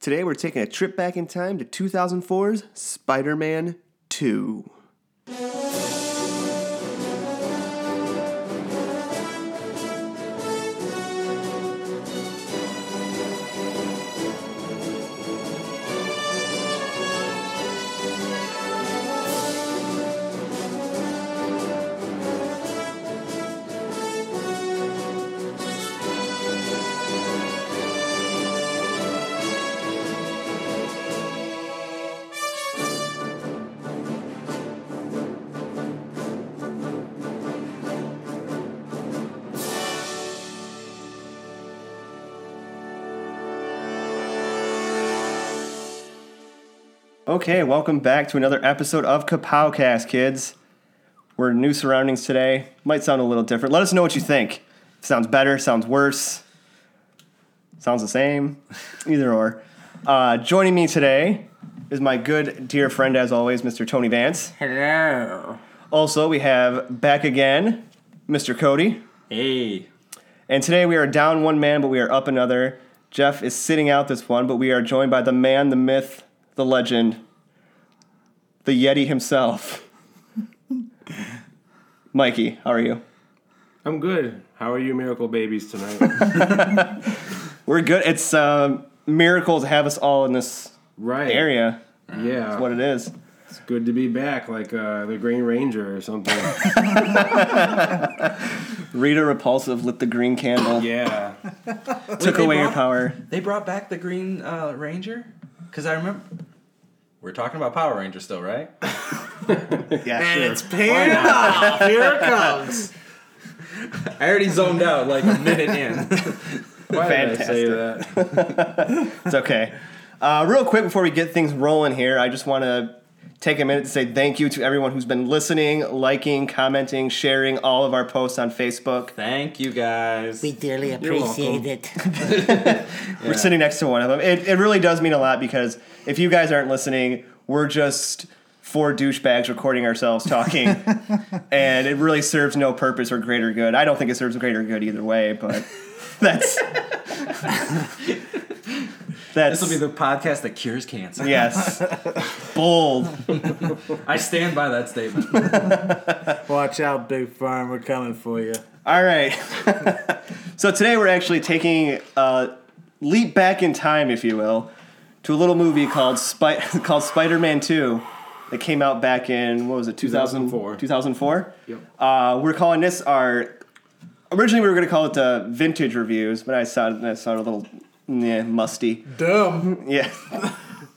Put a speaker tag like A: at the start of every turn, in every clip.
A: Today we're taking a trip back in time to 2004's Spider Man 2. Okay, welcome back to another episode of Kapowcast, kids. We're in new surroundings today. Might sound a little different. Let us know what you think. Sounds better, sounds worse, sounds the same, either or. Uh, joining me today is my good dear friend, as always, Mr. Tony Vance.
B: Hello.
A: Also, we have back again Mr. Cody.
B: Hey.
A: And today we are down one man, but we are up another. Jeff is sitting out this one, but we are joined by the man, the myth, the legend, the Yeti himself. Mikey, how are you?
C: I'm good. How are you, miracle babies, tonight?
A: We're good. It's uh, miracle to have us all in this
C: right.
A: area.
C: Yeah.
A: That's what it is.
C: It's good to be back, like uh, the Green Ranger or something.
A: Rita Repulsa lit the green candle,
C: yeah.
A: took
D: they
A: away your power.
D: They brought back the Green uh, Ranger? Because I remember. We're talking about Power Rangers still, right?
A: Yeah,
B: And
A: sure.
B: it's paying off. Here it comes.
D: I already zoned out like a minute in.
C: Why did I say that?
A: It's okay. Uh, real quick before we get things rolling here, I just want to take a minute to say thank you to everyone who's been listening, liking, commenting, sharing all of our posts on Facebook.
D: Thank you guys.
B: We dearly appreciate it.
A: We're sitting next to one of them. It, it really does mean a lot because if you guys aren't listening, we're just four douchebags recording ourselves talking, and it really serves no purpose or greater good. I don't think it serves a greater good either way, but that's that's
D: This will be the podcast that cures cancer.
A: yes, bold.
D: I stand by that statement.
B: Watch out, Big Farm. We're coming for you.
A: All right. so today we're actually taking a leap back in time, if you will, to a little movie called Spy- called Spider-Man 2 that came out back in what was it 2000
C: 2004.
A: 2004.
C: Yep.
A: Uh, we're calling this our originally we were going to call it the vintage reviews, but I saw I saw a little yeah, musty.
B: Dumb.
A: Yeah,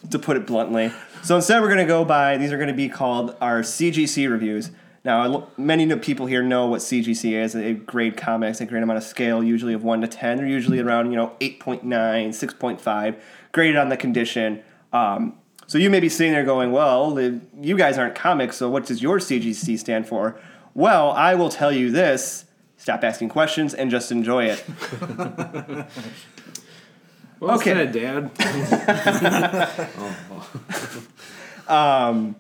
A: to put it bluntly. So instead, we're going to go by these are going to be called our CGC reviews. Now, many people here know what CGC is. They grade comics. They grade them on a scale usually of one to ten. They're usually around you know 8.9, 6.5, graded on the condition. Um, so you may be sitting there going, "Well, you guys aren't comics, so what does your CGC stand for?" Well, I will tell you this: stop asking questions and just enjoy it.
C: Well
A: Okay.
C: said, Dad.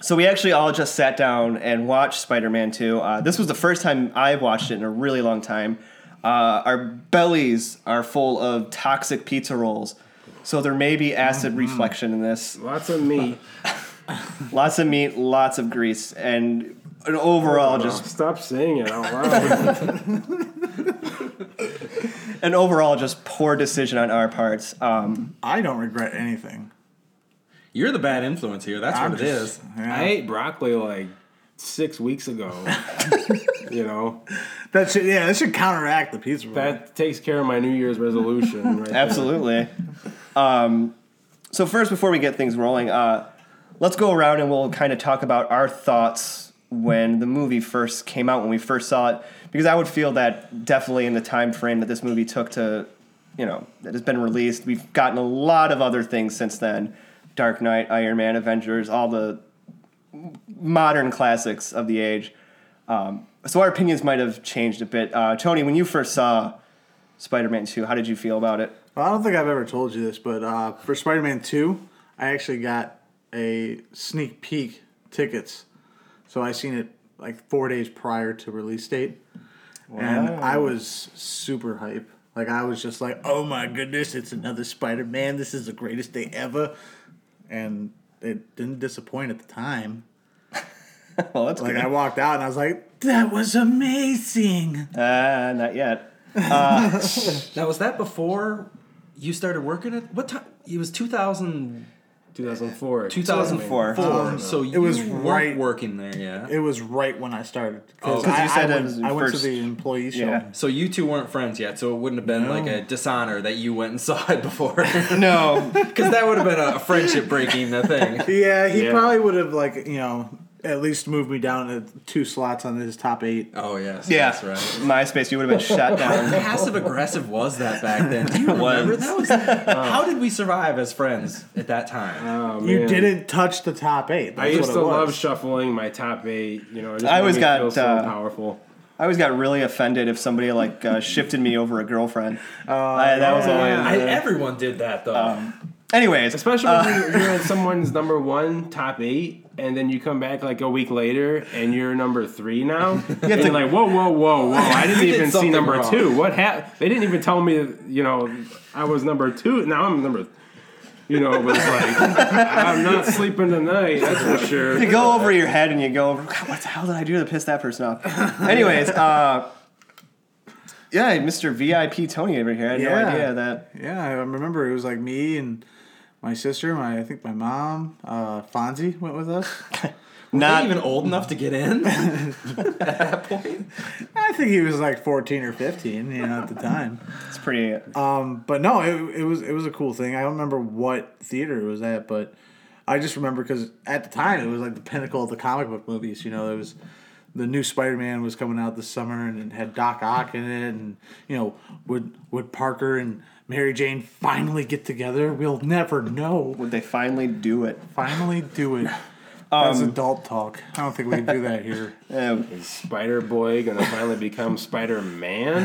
A: So we actually all just sat down and watched Spider-Man 2. Uh, this was the first time I've watched it in a really long time. Uh, our bellies are full of toxic pizza rolls, so there may be acid reflection in this.
C: Lots of meat.
A: Lots of meat, lots of grease, and an overall
C: Oh,
A: just
C: stop saying it out loud.
A: An overall just poor decision on our parts. Um,
B: I don't regret anything.
D: You're the bad influence here. That's
B: I'm
D: what it
B: just-
D: is.
B: yeah.
C: I ate broccoli like six weeks ago. you know,
B: That should yeah, that should counteract the pizza roll.
C: that takes care of my New Year's resolution. Right.
A: Absolutely. um, so first, before we get things rolling, uh, let's go around and we'll kind of talk about our thoughts when the movie first came out, when we first saw it, because I would feel that definitely in the time frame that this movie took to, you know, that has been released, we've gotten a lot of other things since then: Dark Knight, Iron Man, Avengers, all the modern classics of the age. Um, so our opinions might have changed a bit. Uh, Tony, when you first saw Spider-Man Two, how did you feel about it?
B: Well, I don't think I've ever told you this, but uh, for Spider Man 2, I actually got a sneak peek tickets. So I seen it like four days prior to release date. And I was super hype Like I was just like, oh my goodness, it's another Spider Man. This is the greatest day ever, and it didn't disappoint at the time.
A: well, that's
B: Like
A: good.
B: I walked out and I was like, that was amazing.
A: Uh, not yet.
D: Now was that before you started working at what time? It was 2000,
C: 2004.
A: 2004.
D: Um, so you
B: it was
D: weren't
B: right-
D: working there, yeah.
B: It was right when I started.
D: Because
A: you
B: I,
A: said
B: I went,
A: was
B: I went to the employee show.
A: Yeah.
D: so you two weren't friends yet, so it wouldn't have been like a dishonor that you went and saw it before,
A: No,
D: because that would have been a friendship breaking the thing.
B: Yeah, he
C: Yeah.
B: probably would have like you know at least moved me down to two slots on his top eight.
D: Oh yes,
A: yeah,
D: that's right.
A: MySpace, you would have been shut down.
D: Passive aggressive was that back then? Do you remember that was? how did we survive as friends at that time?
C: Oh,
B: You didn't touch the top eight.
C: I used to love shuffling my top eight. You know, just
A: I always got,
C: feel so
A: uh,
C: powerful.
A: I always got really offended if somebody like uh, shifted me over a girlfriend. I, that was always.
D: I, everyone did that though.
A: anyways,
C: Especially when you're, you're in someone's number one top eight, and then you come back like a week later and you're number three now. and you're like, whoa, whoa, whoa, whoa! I didn't
D: You did
C: even see number
D: wrong.
C: two. What happened? They didn't even tell me. You know, I was number two. Now I'm number. You know, but it's like I'm not sleeping tonight. That's for sure.
A: you go over your head and you go, God, what the hell did I do to piss that person off? Anyways, uh, yeah, Mr. VIP Tony over here. I had no idea that.
B: Yeah, I remember it was like me and my sister, my I think my mom, uh, Fonzie went with us.
A: Not
D: Not even old enough to get in at that point.
B: I think he was like fourteen or fifteen, you know, at the time.
A: It's pretty.
B: Um, but no, it, it was it was a cool thing. I don't remember what theater it was at, but I just remember because at the time it was like the pinnacle of the comic book movies. You know, it was the new Spider Man was coming out this summer and it had Doc Ock in it, and you know, would would Parker and Mary Jane finally get together? We'll never know.
A: Would they finally do it?
B: Finally do it. That's adult talk. I don't think we can do that here.
A: Uh,
C: Is Spider Boy gonna finally become Spider Man?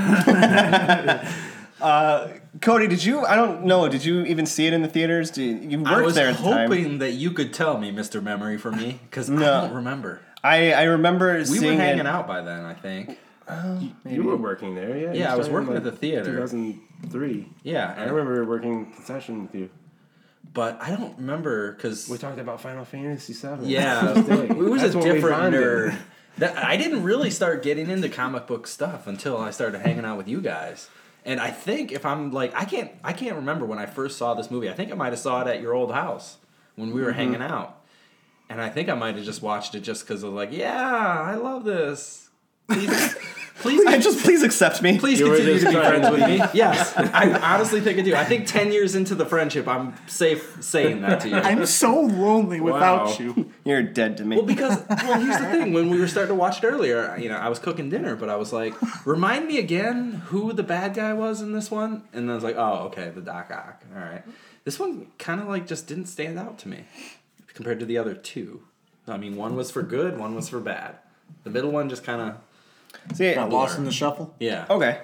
A: Cody, did you? I don't know. Did you even see it in the theaters? Did, you worked
D: I was
A: there at the time.
D: hoping that you could tell me, Mr. Memory, for me, because
A: No.
D: I don't remember.
A: I I remember
D: We
A: seeing
D: were hanging
A: it.
D: out by then, I think.
C: You were working there, yeah.
D: Yeah, I was
C: started in,
D: working at the theater.
C: 2003.
D: Yeah,
C: I remember working concession with you.
D: but I don't remember because
C: We talked about Final Fantasy VII.
D: yeah, it was
C: That's
D: a different nerd. That I didn't really start getting into comic book stuff until I started hanging out with you guys. And I think if I'm like I can't I can't remember when I first saw this movie. I think I might have saw it at your old house when we were
C: Mm-hmm.
D: hanging out. And I think I might have just watched it just because of like, yeah, I love this. Please, please,
A: just please accept me.
D: Please
C: You were
D: continue to be
C: trying
D: friends with me. Yes, I honestly think I do. I think ten years into the friendship, I'm safe saying that to you.
B: I'm so lonely without
C: Wow.
B: you.
A: You're dead to me.
D: Well, because well, here's the thing. When we were starting to watch it earlier, you know, I was cooking dinner, but I was like, "Remind me again who the bad guy was in this one." And I was like, "Oh, okay, the Doc Ock. All right." This one kind of like just didn't stand out to me compared to the other two. I mean, one was for good, one was for bad. The middle one just kind of
A: See,
B: Got lost in the shuffle.
D: yeah.
A: okay.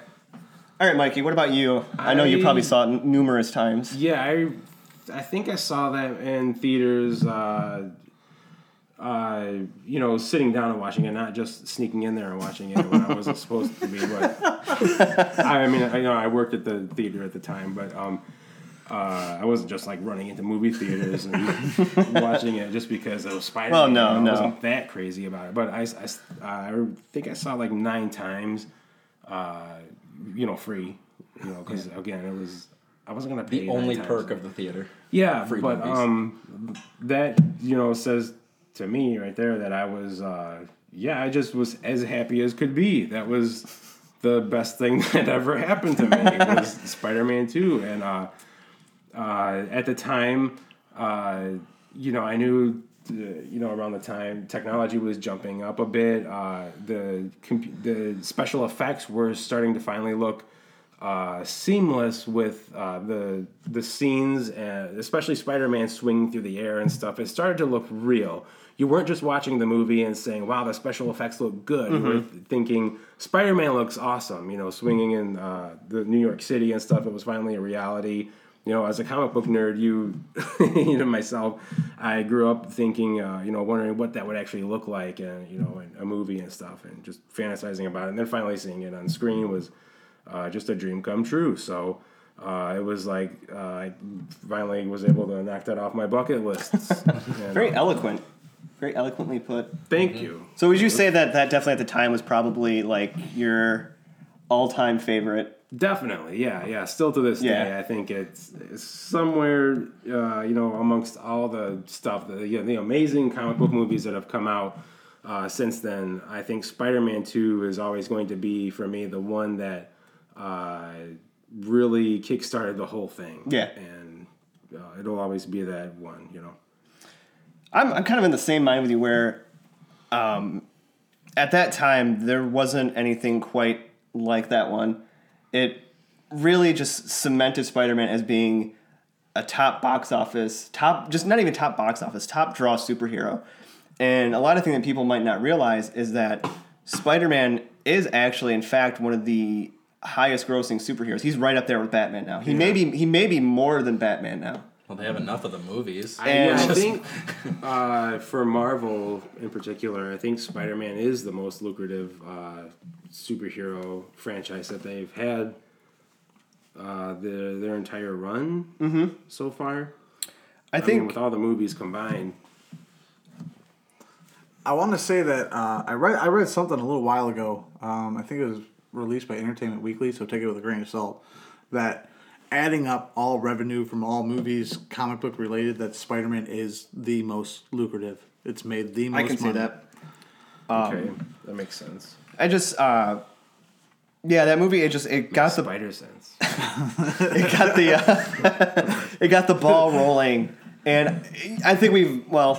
A: All right, Mikey. What about you? I, know you probably saw it n- numerous times.
C: Yeah, I, I think I saw that in theaters. Uh, uh, you know, sitting down and watching it, not just sneaking in there and watching it when I wasn't supposed to be. But I mean, I you know I worked at the theater at the time, but um, uh, I wasn't just like running into movie theaters and watching it just because it was Spider.
A: Well, no,
C: I
A: no.
C: wasn't that crazy about it. But I, I, I think I saw it like nine times. Uh, you know, free. You know, because again, it was. I wasn't gonna pay
D: The
C: nine
D: only
C: times.
D: perk of the theater.
C: Yeah,
D: free
C: but
D: movies.
C: um, that you know says to me right there that I was uh, yeah, I just was as happy as could be. That was the best thing that ever happened to me was Spider-Man Two, and uh, uh, at the time, uh, you know, I knew. uh, You know, around the time technology was jumping up a bit, uh, the compu- the special effects were starting to finally look uh, seamless with uh, the the scenes, and especially Spider-Man swinging through the air and stuff. It started to look real. You weren't just watching the movie and saying, "Wow, the special effects look good." You were thinking, "Spider-Man looks awesome." You know, swinging in uh, the New York City and stuff. It was finally a reality. You know, as a comic book nerd, you, you know, myself, I grew up thinking, uh, you know, wondering what that would actually look like, and you know, in a movie and stuff, and just fantasizing about it. And then finally seeing it on screen was uh, just a dream come true. So uh, it was like uh, I finally was able to knock that off my bucket list. And,
A: Very
C: uh,
A: eloquent. Very eloquently put.
C: thank you.
A: So would you say that that definitely at the time was probably like your all-time favorite?
C: Definitely, yeah, yeah. Still to this
A: Yeah.
C: day, I think it's, it's somewhere, uh, you know, amongst all the stuff, the, you know, the amazing comic book movies that have come out uh, since then. I think Spider-Man Two is always going to be for me the one that uh, really kickstarted the whole thing.
A: Yeah.
C: and uh, it'll always be that one, you know.
A: I'm, I'm kind of in the same mind with you where um, at that time there wasn't anything quite like that one. It really just cemented Spider-Man as being a top box office, top just not even top box office, top draw superhero. And a lot of things that people might not realize is that Spider-Man is actually in fact one of the highest grossing superheroes. He's right up there with Batman now. He may be he may be more than Batman now.
D: Well, they have enough of the movies.
A: And-
C: I think uh, for Marvel in particular, I think Spider Man is the most lucrative uh, superhero franchise that they've had uh, their their entire run so far.
A: I
C: I
A: think
C: mean, with all the movies combined.
B: I want to say that uh, I read I read something a little while ago. Um, I think it was released by Entertainment Weekly, so take it with a grain of salt. That adding up all revenue from all movies, comic book related, that Spider Man is the most lucrative. It's made the most.
A: I can see
B: money.
A: that.
C: okay, that makes sense.
A: I just uh yeah, that movie it just it got the
C: Spider sense.
A: it got the uh, it got the ball rolling. And I think we've well,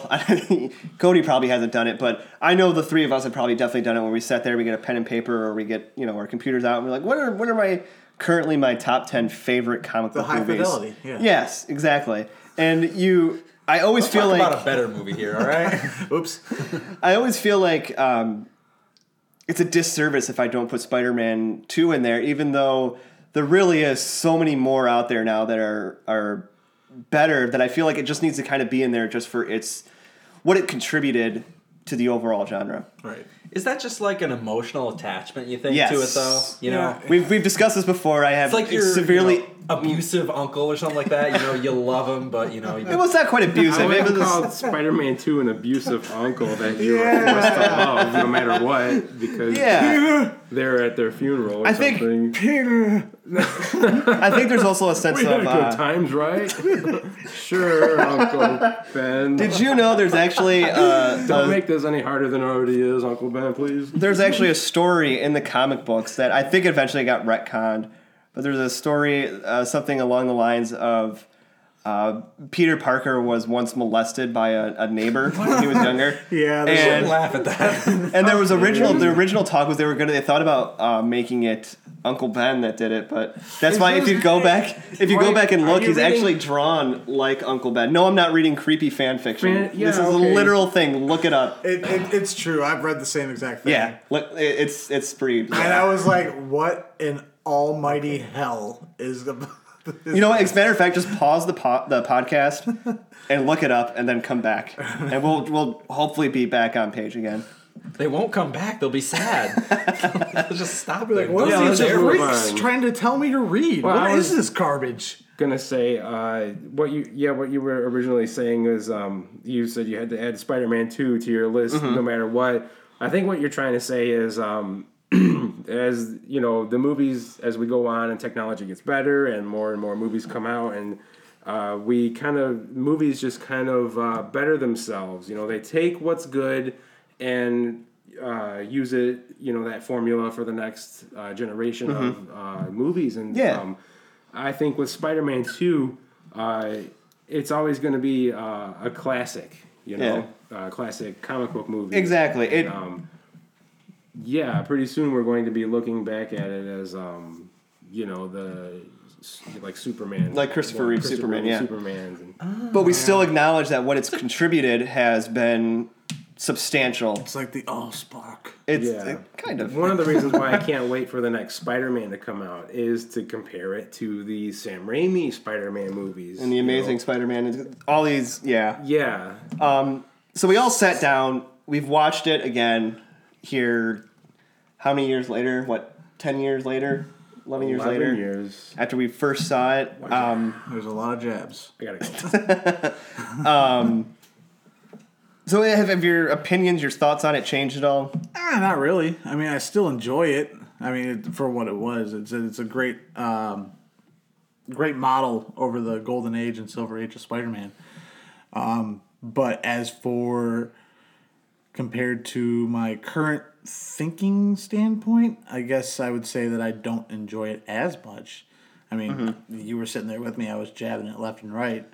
A: Cody probably hasn't done it, but I know the three of us have probably definitely done it when we sat there, we get a pen and paper, or we get you know our computers out, and we're like, what are what are my currently my top ten favorite comic
B: The
A: book
B: high
A: movies?
B: fidelity, yeah.
A: Yes, exactly. And you, I always
D: Let's
A: feel
D: talk
A: like
D: about a better movie here, all right?
B: Oops.
A: I always feel like um, it's a disservice if I don't put Spider Man 2 in there, even though there really is so many more out there now that are, are better that I feel like it just needs to kind of be in there just for its what it contributed to the overall genre.
B: Right.
D: Is that just like an emotional attachment you think
A: Yes.
D: to it though? You know,
B: Yeah.
A: We've, we've discussed this before. I have
D: it's like your
A: severely.
D: you know, abusive uncle or something like that. You know, you love him, but you know, you
A: it was not quite
C: I
A: abusive. It
C: would
A: was,
C: call Spider Man 2 an abusive uncle that you were forced to love no matter what because
A: yeah.
C: they're at their funeral or
A: I think-
C: something.
B: Peter.
A: I think there's also a sense
C: We had
A: of.
C: good
A: Uh,
C: times, right? sure, Uncle Ben.
A: did you know there's actually uh,
C: Don't
A: a-
C: make this any harder than it already is, Uncle Ben, please.
A: there's actually a story in the comic books that I think eventually got retconned, but there's a story, uh, something along the lines of uh, Peter Parker was once molested by a, a neighbor when he was younger.
B: Yeah, there's
A: And-
D: laugh at that.
A: And there was original. The original talk was they were gonna. They thought about uh, making it Uncle Ben that did it, but that's why if you go back, if you go back and look, he's actually drawn like Uncle Ben. No, I'm not reading creepy fan fiction.
C: Yeah,
A: this is a literal thing. Look it up.
B: It, it, it's true. I've read the same exact thing.
A: Yeah, look, it- it's it's pretty.
B: And I was like, what in almighty hell is the.
A: You know what? As a matter of fact, just pause the po- the podcast and look it up, and then come back, and we'll we'll hopefully be back on page again.
D: they won't come back. They'll be sad. They'll just stop.
B: like, what
C: Yeah,
B: are
C: let's
B: these
C: just move
B: freaks
C: on.
B: trying to tell me to read?
C: Well,
B: what
C: I
B: is this garbage?
C: Gonna say uh, what you yeah what you were originally saying is um, you said you had to add Spider Man two to your list no matter what. I think what you're trying to say is um, as you know the movies as we go on and technology gets better and more and more movies come out and uh, we kind of movies just kind of uh, better themselves. You know they take what's good and uh, use it you know that formula for the next uh, generation of uh, movies and
A: Yeah.
C: um, I think with Spider Man 2, uh, it's always going to be uh, a classic, you know, a classic comic book movie.
A: Exactly. It
C: Um, yeah, pretty soon we're going to be looking back at it as, um, you know, the like Superman,
A: Like Christopher Reeve Superman, yeah.
C: Superman's. And,
A: but we still acknowledge that what it's contributed has been substantial.
B: It's like the oh Spock.
A: It's
C: Yeah.
A: it kind of
C: One of the reasons why I can't wait for the next Spider-Man to come out is to compare it to the Sam Raimi Spider-Man movies
A: and the
C: you know.
A: Amazing Spider-Man. and All these, yeah.
C: Yeah,
A: Um, so we all sat down. We've watched it again here. How many years later? What ten years later? 11 years
C: 11
A: later.
C: years.
A: After we first saw it. Um,
B: There's a lot of jabs.
C: I gotta go.
A: so have, have your opinions, your thoughts on it changed at all?
B: Ah, not really. I mean, I still enjoy it. I mean, it, for what it was, it's a, it's a great, um, great model over the golden age and silver age of Spider-Man. Um, but as for compared to my current thinking standpoint, I guess I would say that I don't enjoy it as much. I mean, you were sitting there with me; I was jabbing it left and right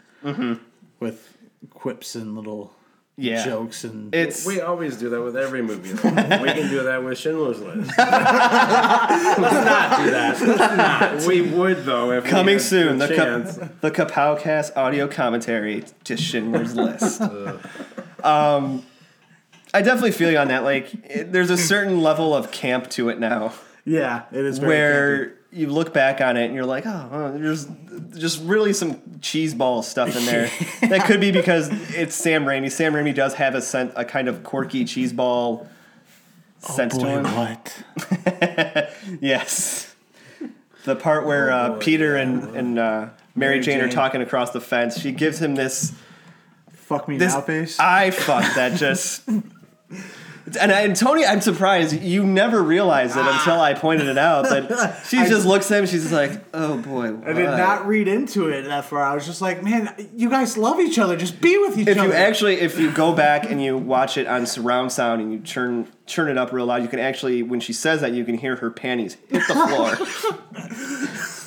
B: with quips and little
A: Yeah.
B: jokes and
A: It's
C: We always do that with every movie. though. we can do that with Schindler's List.
D: Let's Not do that.
C: we would though if we
A: coming
C: had
A: soon.
C: The
A: The,
C: chance.
A: Ka- the Kapowcast audio commentary to Schindler's List. um, I definitely feel you on that. Like, it, there's a certain level of camp to it now,
B: yeah, it is very campy.
A: where you look back on it and you're like, oh, oh, there's just really some cheeseball stuff in there. that could be because it's Sam Raimi. Sam Raimi does have a scent, a kind of quirky cheeseball sense to him.
B: what?
A: Yes. The part where uh,
C: boy,
A: Peter and, and uh, Mary,
B: Mary
A: Jane, are talking across the fence, she gives him this
B: Fuck me
A: this
B: now face.
A: eye fuck that just. And, I, and Tony, I'm surprised you never realized it until I pointed it out. But she just looks at him. She's just like, "Oh boy."
B: I did not read into it that far. I was just like, man, you guys love each other. Just be with each
A: If
B: other.
A: If you actually, if you go back and you watch it on surround sound and you turn turn it up real loud, you can actually, when she says that, you can hear her panties hit the floor.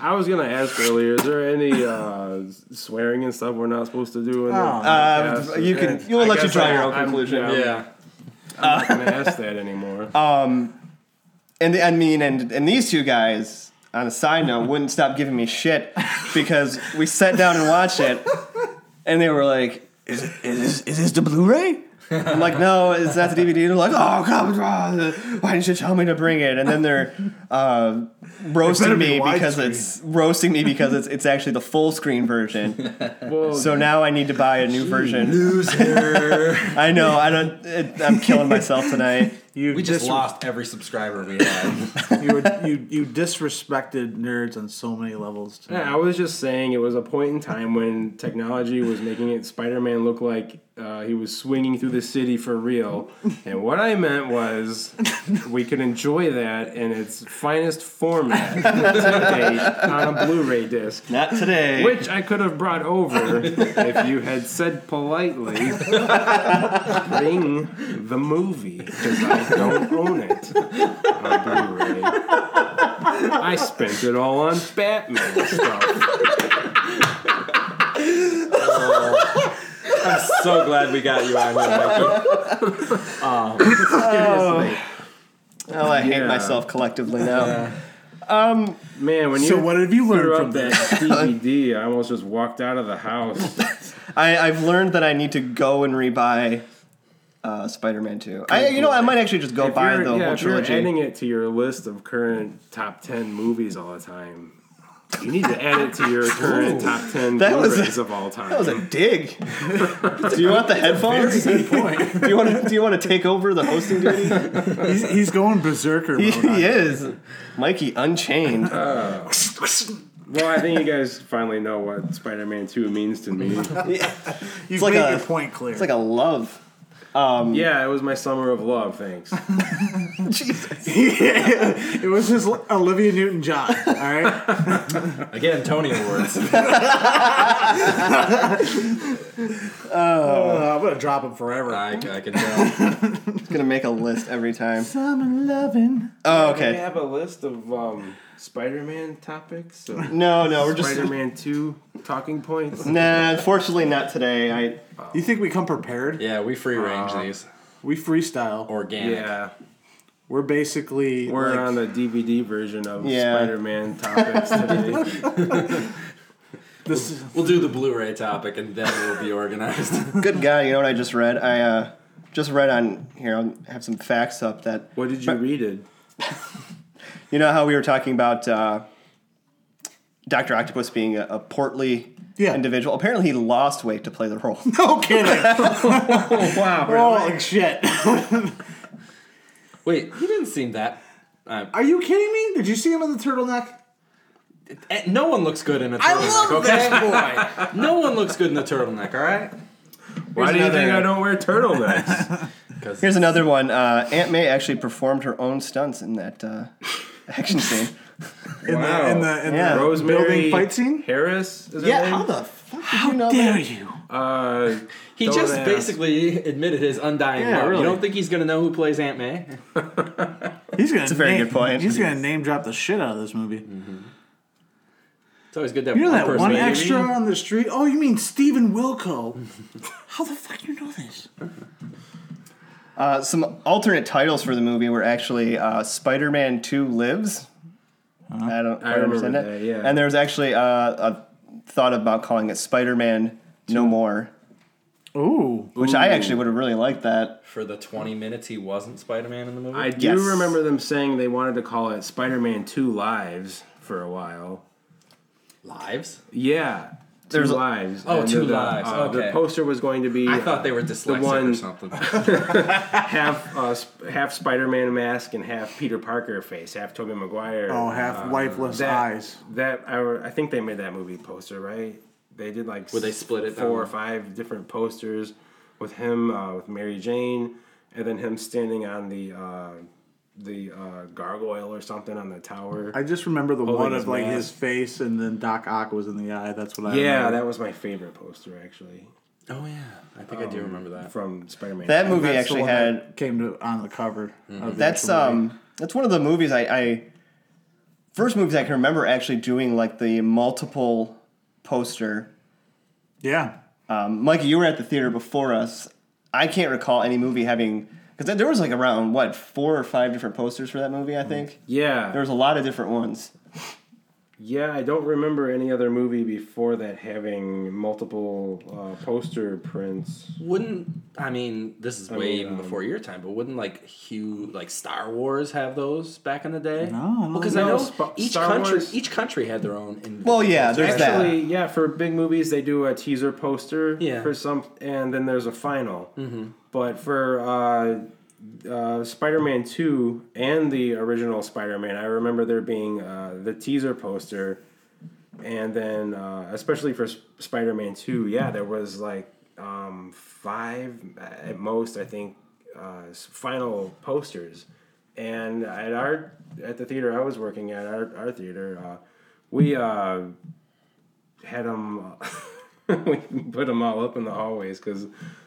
C: I was gonna ask earlier. Is there any uh, swearing and stuff we're not supposed to do? In the
B: Oh.
A: Uh, you can,
C: And
A: you will
C: I
A: let you
C: guess
A: draw
C: I-
A: your own
C: I'm-
A: conclusion.
C: yeah, I'm-
D: Yeah.
C: I'm not gonna ask that anymore.
A: And I mean, and and these two guys, on a side note, wouldn't stop giving me shit because we sat down and watched it, and they were like, "Is it, is this, is this the Blu-ray?" I'm like, "No, is that the DVD." And They're like, "Oh, come on! Why didn't you tell me to bring it?" And then they're uh, roasting
B: better be
A: me because
B: widescreen.
A: it's roasting me because it's it's actually the full screen version.
C: Well,
A: So now I need to buy a new version.
D: Loser.
A: I know. I don't. It, I'm killing myself tonight.
B: you
D: we just
B: disre-
D: lost every subscriber we had.
B: you, were, you you disrespected nerds on so many levels. tonight.
C: Yeah, I was just saying it was a point in time when technology was making it Spider-Man look like uh, he was swinging through the city for real, and what I meant was we could enjoy that in its finest format today on a Blu-ray disc.
A: Not today.
C: Which I could have brought over if you had said politely, bring the movie, because I don't own it on Blu-ray. I spent it all on Batman stuff.
D: I'm so glad we got you on here, Mikey.
C: Seriously.
A: Oh, I hate
C: Yeah.
A: myself collectively now.
C: Um, Man, when
B: So what have you
C: threw
B: learned
C: up
B: from
C: that DVD, I almost just walked out of the house.
A: I, I've learned that I need to go and rebuy uh, Spider-Man 2. I, you know, I might actually just go
C: If
A: buy the
C: yeah,
A: whole
C: if you're
A: trilogy.
C: adding it to your list of current top 10 movies all the time, you need to add it to your current top 10
A: That was a-
C: Blu-rays of all time.
A: that was a dig. do you want the headphones?
D: Good point.
A: do you want to? Do you want to take over the hosting duty?
B: he's, he's going berserker
A: he,
B: mode. on
A: he
B: it.
A: is. Mikey Unchained. Oh.
C: well, I think you guys finally know what Spider-Man 2 means to me. yeah.
B: You've
A: like
B: made
A: a-
B: your point clear.
A: it's like a love.
C: Yeah, it was my summer of love, thanks. Jesus.
B: It was his Olivia Newton-John. All right.
D: Again, Tony Awards.
B: Uh, I'm gonna drop him forever.
D: I, I can tell.
A: It's gonna make a list every time.
B: Summer loving.
A: Oh,
C: Do we have a list of um, Spider-Man topics? So
A: No, no, we're just.
C: Spider-Man 2 talking points?
A: Nah, unfortunately, not today. I.
B: You think we come prepared?
D: Yeah, we free range these.
B: We freestyle.
D: Organic.
C: Yeah,
B: We're basically
C: we're
B: like,
C: on the DVD version of
A: Yeah.
C: Spider-Man topics today.
B: this. Is,
D: We'll do the Blu-ray topic and then we'll be organized.
A: Good guy. You know what I just read? I uh, just read on here. I'll have some facts up that.
C: What did you read it?
A: You know how we were talking about uh, Doctor Octopus being a, a portly
B: Yeah.
A: individual. Apparently, he lost weight to play the role.
B: no kidding.
C: Wow,
B: Holy shit.
D: Wait, he didn't seem that Uh,
B: Are you kidding me? Did you see him in the turtleneck?
D: eh, no one looks good in a turtleneck.
B: I love
D: okay?
B: that boy.
D: No one looks good in a turtleneck. All right.
C: Why do you
A: another-
C: think I don't wear turtlenecks?
D: Because
A: Here's another one. Uh, Aunt May actually performed her own stunts in that uh, action scene.
B: In
C: Wow.
B: the in the in
A: Yeah.
B: the
C: Rosemary
B: building fight scene.
C: Harris. Is her
A: Yeah,
C: name?
A: how the fuck did
B: How
A: you know
B: dare
A: that?
B: you?
C: Uh,
D: he just
C: ask.
D: basically admitted his undying
B: Yeah,
D: love.
B: really.
D: You don't think he's gonna know who plays Aunt May?
B: He's gonna.
A: That's a very
B: name,
A: good point.
B: He's gonna name drop the shit out of this movie.
D: It's always good to have
B: You know
D: one
B: that
D: person
B: one
D: maybe.
B: extra on the street? Oh, you mean Stephen Wilco? How the fuck do you know this?
A: Uh, some alternate titles for the movie were actually uh, Spider-Man Two Lives. I don't
C: I
A: quite understand
C: remember
A: that.
C: that, yeah.
A: And there was actually uh, a thought about calling it Spider-Man No More,
B: Ooh.
A: which I actually would have really liked that.
D: For the 20 minutes he wasn't Spider Man in the movie?
C: I do
A: Yes.
C: remember them saying they wanted to call it Spider-Man Two Lives for a while.
D: Lives?
C: Yeah, two
A: There's a-
C: lives.
D: Oh,
C: And
D: Two
C: the,
D: Lives,
C: uh, The poster was going to be.
D: I thought they were dyslexic
C: one-
D: or something.
C: half uh, half Spider-Man mask and half Peter Parker face, half Tobey Maguire.
B: Oh, half
C: Uh,
B: lifeless
C: that,
B: eyes.
C: That I, I think they made that movie poster right. They did like
D: Where they split it
C: four or five different posters with him uh, with Mary Jane, and then him standing on the uh, the uh, gargoyle or something on the tower.
B: I just remember the one of like
C: mask.
B: his face and then Doc Ock was in the eye. That's what I
C: yeah,
B: remember.
C: that was my favorite poster actually
D: oh, yeah. I think I do remember that.
C: from Spider-Man.
A: That movie actually had
B: came to on the cover.
C: Mm-hmm.
B: of the
A: That's
B: actual movie.
A: um that's one of the movies I, I first movies I can remember actually doing like the multiple poster.
B: yeah.
A: Um, Mikey, you were at the theater before us. I can't recall any movie having because there was like around what four or five different posters for that movie. I think
C: yeah,
A: there was a lot of different ones.
C: Yeah, I don't remember any other movie before that having multiple uh, poster prints.
D: Wouldn't, I mean, this is way
C: mean,
D: even
C: um,
D: before your time, but wouldn't like Hugh, like Star Wars have those back in the day?
B: No, I don't
D: Because. I know
C: Sp-
D: each
C: Star
D: country,
C: Wars-
D: each country had their own. individual
A: Well, yeah,
D: posters.
A: there's that.
C: Actually, yeah, for big movies they do a teaser poster
D: Yeah.
C: for some, and then there's a final. Mm-hmm. But for uh, uh, Spider-Man Two and the original Spider-Man, I remember there being uh, the teaser poster, and then uh, especially for Spider-Man Two, yeah, there was like um, five at most, I think, uh, final posters. And at our at the theater I was working at, our, our theater, uh, we uh, had them. we put them all up in the hallways because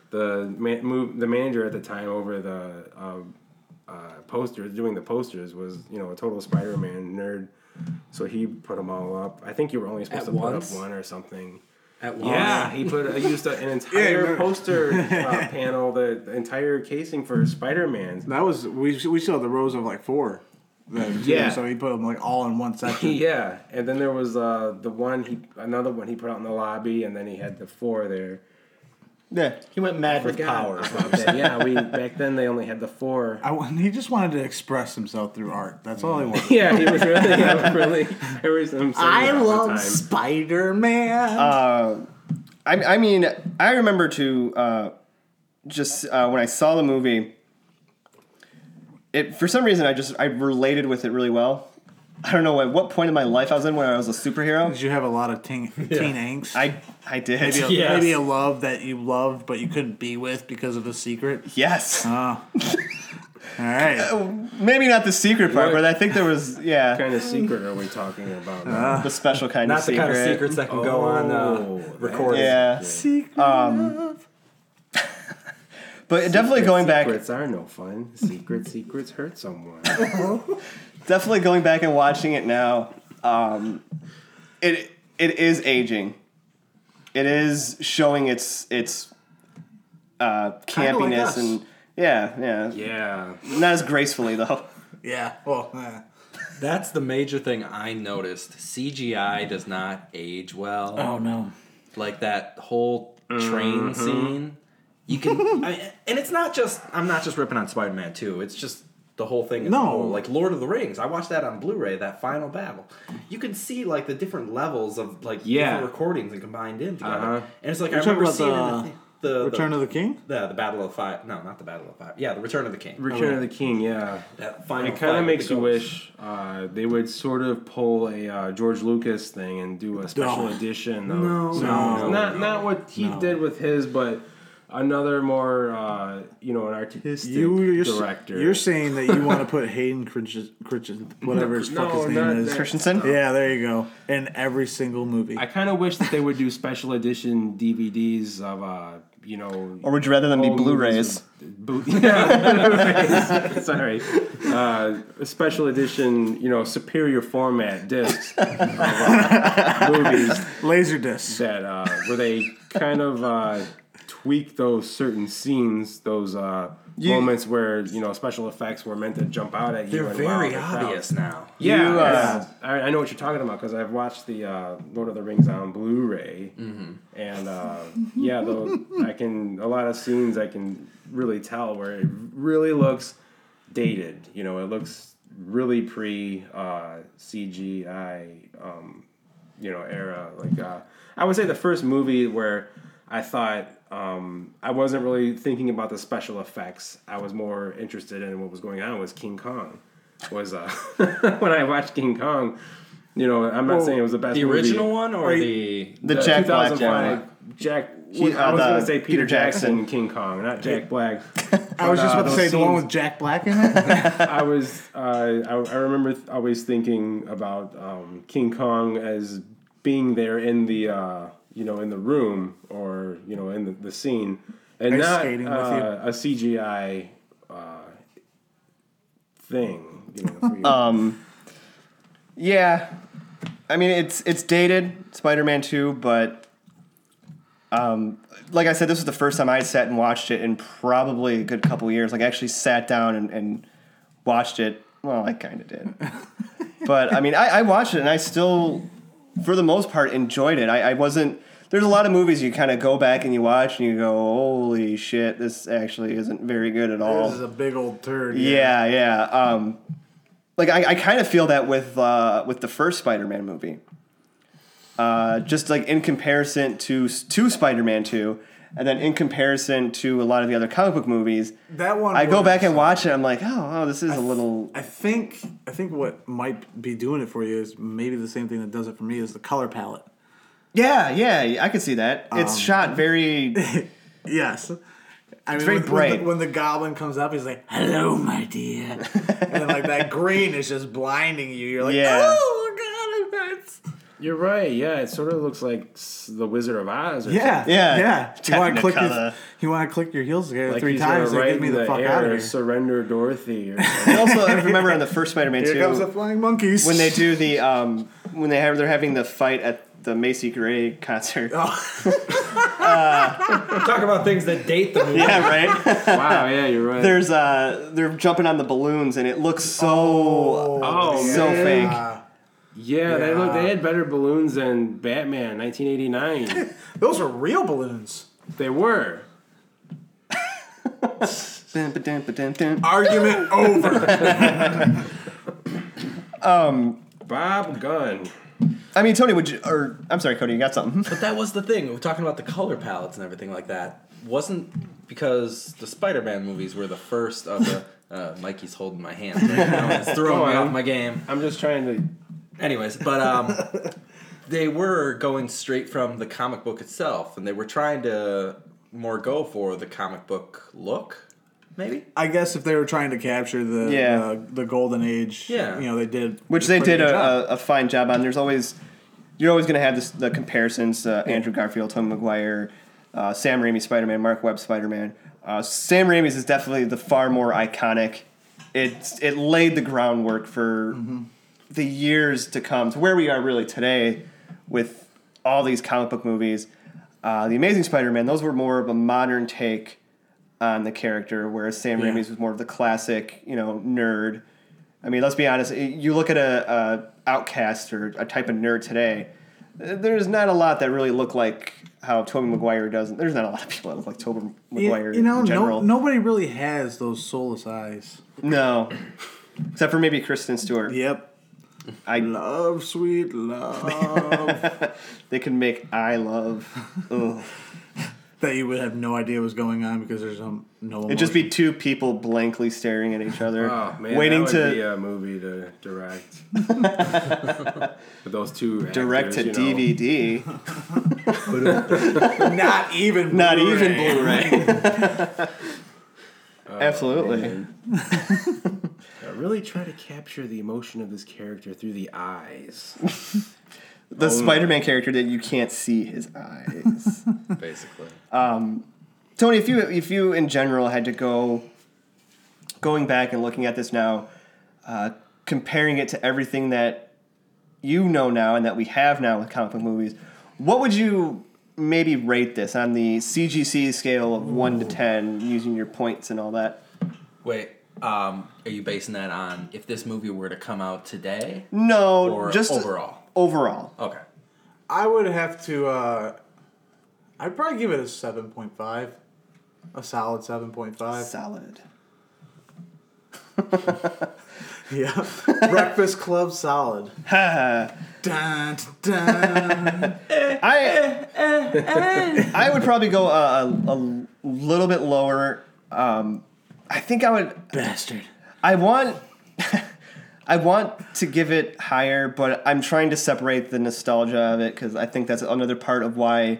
C: the man, move, the manager at the time over the um, uh, posters, doing the posters, was you know a total Spider-Man nerd. So he put them all up. I think you were only supposed
D: At
C: to
D: once?
C: put up one or something.
D: At once.
C: Yeah, he put he used a, an entire
B: remember-
C: poster uh, panel, the, the entire casing for Spider-Man.
B: That was we we still had the rows of like four. Then,
C: Yeah.
B: So he put them like all in one section.
C: Yeah, and then there was uh, the one he another one he put out in the lobby, and then he had the four there.
A: Yeah,
D: He went mad with power.
C: Yeah, we back then they only had the four.
B: I, he just wanted to express himself through art. That's all he wanted.
C: Yeah, he was really, yeah, really. Every time
B: I love. Spider Man.
A: Uh, I, I mean, I remember to uh, just uh, when I saw the movie, it for some reason I just I related with it really well. I don't know at what point in my life I was in where I was a superhero.
B: Did you have a lot of teen, teen angst?
A: I I did.
B: maybe, a,
D: Yes.
B: maybe a love that you loved but you couldn't be with because of a secret.
A: yes,
B: Oh. all right.
A: maybe not the secret part,
C: What?
A: but I think there was yeah
C: What kind of secret are we talking about? now?
A: the special kind
D: Not
A: of
D: the
A: secret.
D: kind of secrets that can go on
C: Oh,
D: uh, recorded.
A: Yeah,
B: Secret
A: Um,
B: love.
A: but definitely going back,
C: Secrets are no fun. Secret secrets hurt someone.
A: Definitely going back and watching it now. Um, it it is aging. It is showing its its uh,
B: Kinda like
A: campiness and yeah, yeah,
C: yeah.
A: not as gracefully though.
B: Yeah. Well.
D: That's the major thing I noticed. CGI does not age well.
B: oh no.
D: like that whole train
C: Mm-hmm.
D: scene. You can, I, and it's not just. I'm not just ripping on Spider-Man 2. It's just the whole thing. As
B: No.
D: whole. like Lord of the Rings. I watched that on Blu-ray. That final battle. You can see like the different levels of like
C: Yeah.
D: different recordings and combined in together.
C: Uh-huh.
D: And it's like
B: You're
D: I remember
B: talking
D: seeing
B: about
D: in the, The
B: Return
D: the,
B: of the King.
D: the the Battle of Five. No, not the Battle of Five. Yeah, the Return of the King.
C: Return of the King, yeah.
D: That final
C: It kind of makes you wish uh, they would sort of pull a uh, George Lucas thing and do a special
B: No.
C: edition. Of
B: No.
C: certain
B: No.
C: movies. not not what he
B: No.
C: did with his, but another more uh, you know an artistic
B: You, you're, s-
C: director.
B: you're saying that you want to put Hayden Christensen, Christensen whatever his fuck
C: No,
B: his
C: not
B: name is.
C: that.
A: Christensen.
B: Yeah, there you go. In every single movie.
C: I kind of wish that they would do special edition DVDs of uh, you know.
A: Or would you rather them be Blu-rays?
C: with Bo- yeah, Blu-rays. Sorry, uh, a special edition, you know, superior format discs of uh, movies
B: Laserdisc.
C: that uh, where they kind of uh, tweak those certain scenes, those uh, moments where you know special effects were meant to jump out at you.
D: They're
C: and
D: very
C: wow the crowd.
D: obvious now.
C: Yeah,
A: You, uh.
C: I, I know what you're talking about because I've watched the uh, Lord of the Rings on Blu-ray, and uh, yeah, though I can a lot of scenes I can really tell where it really looks dated. You know, it looks really pre uh, CGI, um, you know, era. Like uh, I would say the first movie where I thought um, I wasn't really thinking about the special effects. I was more interested in what was going on was King Kong. Was uh, when I watched King Kong, you know, I'm not
B: Well,
C: saying it was the best.
D: The
C: movie.
D: original one or
B: Wait.
D: the
A: The Jack Black
C: 2005
A: one.
C: Jack.
A: He-
C: I
A: uh,
C: was
A: the
C: going to say Peter,
A: Peter
C: Jackson,
A: Jackson.
C: King Kong, not Jack Black.
B: I was just
C: uh,
B: about to
C: those
B: say the one with Jack Black in it.
C: I was uh, I, I remember th- always thinking about um, King Kong as being there in the uh, you know in the room or you know in the, the scene and
B: Ice
C: not
B: skating with
C: uh, a CGI uh, thing. You know, for you.
A: Um, yeah, I mean it's it's dated Spider-Man Two, but um, like I said, this was the first time I sat and watched it in probably a good couple years. Like I actually sat down and, and watched it. Well, I kind of did, but I mean I, I watched it and I still, for the most part, enjoyed it. I, I wasn't. There's a lot of movies you kind of go back and you watch and you go, "Holy shit, this actually isn't very good at all."
B: this is a big old turd.
A: Yeah, yeah. Um, like I, I kind of feel that with uh, with the first Spider-Man movie. Uh, just like in comparison to to Spider-Man Two, and then in comparison to a lot of the other comic book movies,
B: That one.
A: I go back and watch it. I'm like, oh, oh this is a little.
B: I think I think what might be doing it for you is maybe the same thing that does it for me is the color palette.
A: Yeah, yeah, I can see that. It's
B: Um,
A: shot very.
B: Yes. I mean,
A: very
B: when, when, the, when the goblin comes up, he's like, "Hello, my dear," and then, like that green is just blinding you. You're like,
A: Yeah.
B: "Oh God, it hurts."
C: You're right. Yeah, it sort of looks like the Wizard of Oz. Or
B: Yeah,
A: Yeah.
B: yeah. You want to click your, you want to click your heels together
C: Like
B: three
C: he's
B: times
C: gonna
B: get me the,
C: the
B: fuck
C: air,
B: out of here.
C: Surrender, Dorothy. Or
A: also, if you remember on the first Spider-Man
B: Here
A: Two,
B: comes the flying monkeys.
A: when they do the um, when they have they're having the fight at the Macy Gray concert.
D: Talk about things that date the movie.
A: Yeah, right.
C: wow, yeah, you're right.
A: There's uh, they're jumping on the balloons, and it looks so
C: oh,
A: so
C: man.
A: fake.
B: Uh,
C: Yeah, they look. They had better balloons than Batman 1989.
B: those are real balloons.
C: they were.
A: Dun, ba, dun, ba, dun, dun.
B: Argument over.
C: Um, Bob Gunn.
A: I mean, Tony, would you? Or I'm sorry, Cody, you got something?
D: But that was the thing. We're talking about the color palettes and everything like that. Wasn't because the Spider-Man movies were the first of the. Uh, Mikey's holding my hand right now. It's throwing me off my game.
C: I'm just trying to.
D: Anyways, but um, they were going straight from the comic book itself, and they were trying to more go for the comic book look, maybe.
B: I guess if they were trying to capture the
A: Yeah.
B: the, the golden age,
D: Yeah.
B: you know, they did.
A: Which they
B: pretty
A: did
B: good
A: a, a, a fine job on. There's always you're always going to have this the comparisons: uh, Andrew Garfield, Tom McGuire, uh, Sam Raimi Spider-Man, Marc Webb Spider-Man. Uh, Sam Raimi's is definitely the far more iconic. It it laid the groundwork for the years to come to where we are really today with all these comic book movies. Uh, the Amazing Spider-Man; those were more of a modern take on the character, whereas Sam
B: Yeah.
A: Raimi's was more of the classic, you know, nerd. I mean, let's be honest. You look at a, a outcast or a type of nerd today. There's not a lot that really look like how Tobey Maguire does. There's not a lot of people that look like Tobey
B: You-
A: Maguire
B: you know,
A: in
B: no, nobody really has those soulless eyes.
A: No. except for maybe Kristen Stewart.
B: Yep.
A: I
B: Love, sweet love.
A: they can make I love. Ugh.
B: that you would have no idea was going on because there's um, no.
A: It'd just be two people blankly staring at each other,
C: Oh man,
A: waiting
C: that would
A: to
C: be a movie to direct. With those two
A: direct to
C: you know.
A: DVD,
B: not even
A: not
B: Blu-ray.
A: even Blu-ray. Absolutely.
C: Really try to capture the emotion of this character through the eyes.
A: The
C: Oh,
A: Spider-Man character that you can't see his eyes.
D: Basically.
A: Tony, if you if you in general had to go going back and looking at this now, uh, comparing it to everything that you know now and that we have now with comic book movies, what would you maybe rate this on the CGC scale of one to ten, using your points and all that?
D: Wait, um, are you basing that on if this movie were to come out today
A: No,
D: or
A: just
D: overall?
A: Overall,
D: Okay.
B: I would have to. Uh, I'd probably give it a seven point five, a solid seven point five.
A: solid.
B: Yeah, Breakfast Club solid. Dun, dun.
A: I I would probably go a, a, a little bit lower. Um, I think I would.
B: Bastard.
A: I want I want to give it higher, but I'm trying to separate the nostalgia of it because I think that's another part of why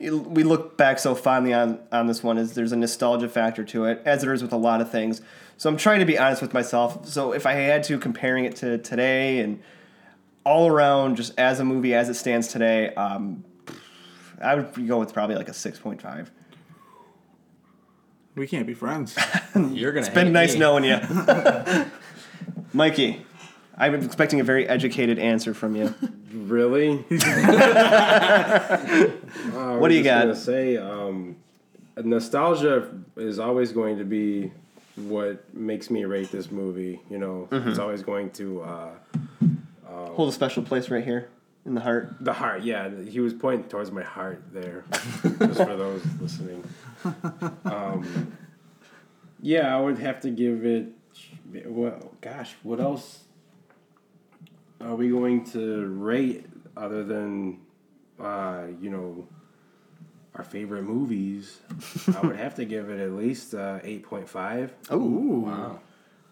A: we look back so fondly on on this one. Is there's a nostalgia factor to it, as there is with a lot of things. So I'm trying to be honest with myself. So if I had to comparing it to today and all around, just as a movie as it stands today, um, I would go with probably like a six point five.
B: We can't be friends.
D: You're gonna.
A: It's been
D: hate
A: nice
D: me.
A: knowing you, Mikey. I'm expecting a very educated answer from you.
C: Really? Uh,
A: What do you got?
C: Gonna say um, nostalgia is always going to be what makes me rate this movie. You know,
A: Mm-hmm.
C: it's always going to uh,
A: Hold a special place right here in the heart.
C: the heart. Yeah, he was pointing towards my heart there, just for those listening. Um, yeah, I would have to give it. Well, gosh, what else are we going to rate other than, uh, you know, our favorite movies? I would have to give it at least uh, eight point five.
A: Oh,
D: Wow.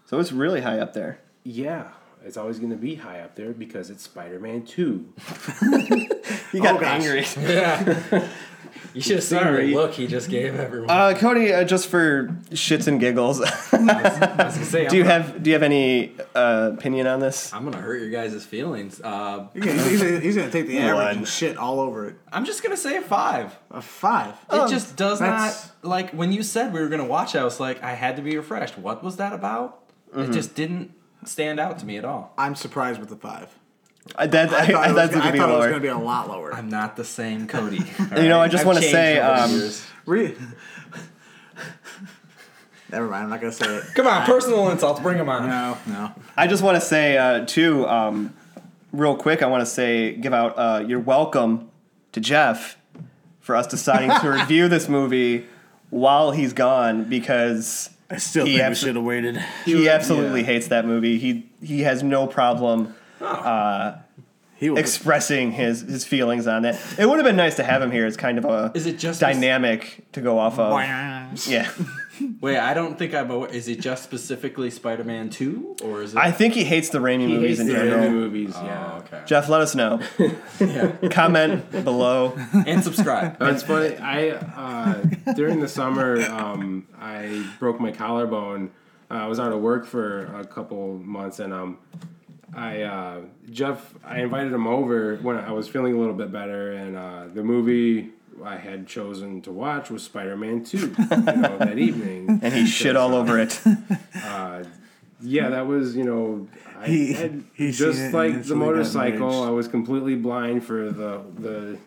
A: so it's really high up there.
C: Yeah, it's always going to be high up there because it's Spider Man Two.
A: You got
B: Oh,
A: angry.
D: Yeah. You should have seen
C: Sorry.
D: the look he just gave everyone.
A: Uh, Cody, uh, just for shits and giggles,
D: I was gonna say,
A: do you
D: I'm gonna-
A: have do you have any uh, opinion on this?
D: I'm gonna hurt your guys' feelings. Uh,
B: He's gonna, he's gonna- he's gonna take the average
A: One.
B: and shit all over it.
D: I'm just gonna say a five.
B: A five.
D: It just does not like when you said we were gonna watch. I was like, I had to be refreshed. What was that about? It just didn't stand out to me at all.
B: I'm surprised with the five.
A: I, that, I,
B: I thought,
A: I,
B: it, was,
A: that's
B: gonna-
A: gonna
B: I
A: be
B: thought it was
A: lower.
B: gonna be a lot lower.
D: I'm not the same Cody.
A: You know, I just wanna say, um.
B: Re- Never mind. I'm not gonna say it.
D: come on, personal insults, bring them on.
B: No, no.
A: I just want to say uh, too, um, real quick. I want to say, give out uh, your welcome to Jeff for us deciding to review this movie while he's gone because
B: I still
A: He
B: think we should have waited.
A: he absolutely
C: yeah.
A: hates that movie. He he has no problem
B: He will.
A: expressing his his feelings on it. It would have been nice to have him here as kind of a
D: Is it just
A: dynamic to go off of. Yeah,
D: Wait, I don't think I'm. aware- Is it just specifically Spider-Man Two, or is it?
A: I think he hates the Raimi
C: He
A: movies
C: hates
A: in
C: the
A: general.
C: Raimi movies.
D: Oh,
C: yeah.
D: okay.
A: Jeff, let us know. yeah. Comment below.
D: And subscribe.
C: It's funny. I uh, during the summer, um, I broke my collarbone. Uh, I was out of work for a couple months, and um, I uh, Jeff. I invited him over when I was feeling a little bit better, and uh, the movie I had chosen to watch was Spider Man Two. You know, that evening,
A: And he shit all over it.
C: Uh, yeah, that was you know. I
B: He-
C: had
B: he
C: just like the motorcycle. I was completely blind for the the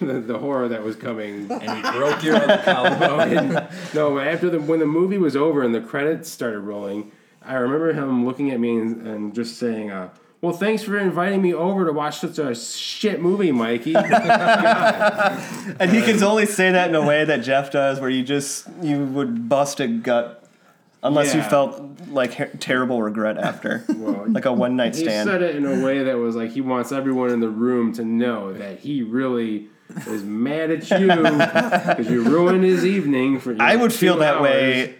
C: the, the horror that was coming.
D: and he broke your other collarbone.
C: No, after the when the movie was over and the credits started rolling, I remember him looking at me and, and just saying, uh, "Well, thanks for inviting me over to watch such a shit movie, Mikey."
A: And he can only say that in a way that Jeff does, where you just you would bust a gut, unless you felt like her- terrible regret after,
C: Well,
A: like a one night stand.
C: he
A: stand.
C: said it in a way that was like he wants everyone in the room to know that he really is mad at you because you ruined his evening for. you know,
A: I would feel
C: two
A: that
C: hours.
A: way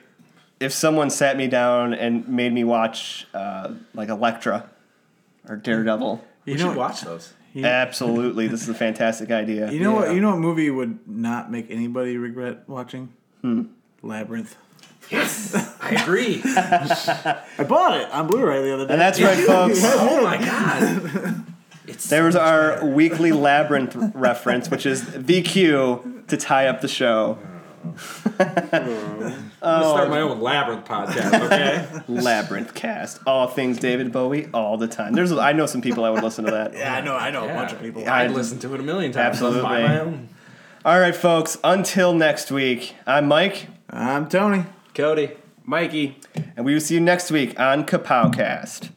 A: if someone sat me down and made me watch uh, like Elektra or Daredevil.
D: We
B: You
D: should watch those.
A: Absolutely, this is a fantastic idea.
B: you know
D: Yeah.
B: what? You know what movie would not make anybody regret watching? Labyrinth.
D: Yes, I agree.
B: I bought it on Blu-ray the other day.
A: And that's right, folks.
D: oh my god. It's
A: There was our weekly labyrinth reference, which is the cue to tie up the show.
D: I'm gonna start oh. my own labyrinth podcast. Okay.
A: Labyrinth cast, all things David Bowie, all the time. There's, I know some people I would listen to that.
B: yeah, I know. I know
D: Yeah.
B: a bunch of people.
A: I-
D: I'd listen to it a million times. I'll buy
A: Absolutely.
D: my own.
A: All right, folks. Until next week, I'm Mike,
B: I'm Tony.
D: Cody.
C: Mikey.
A: and we will see you next week on Kapowcast.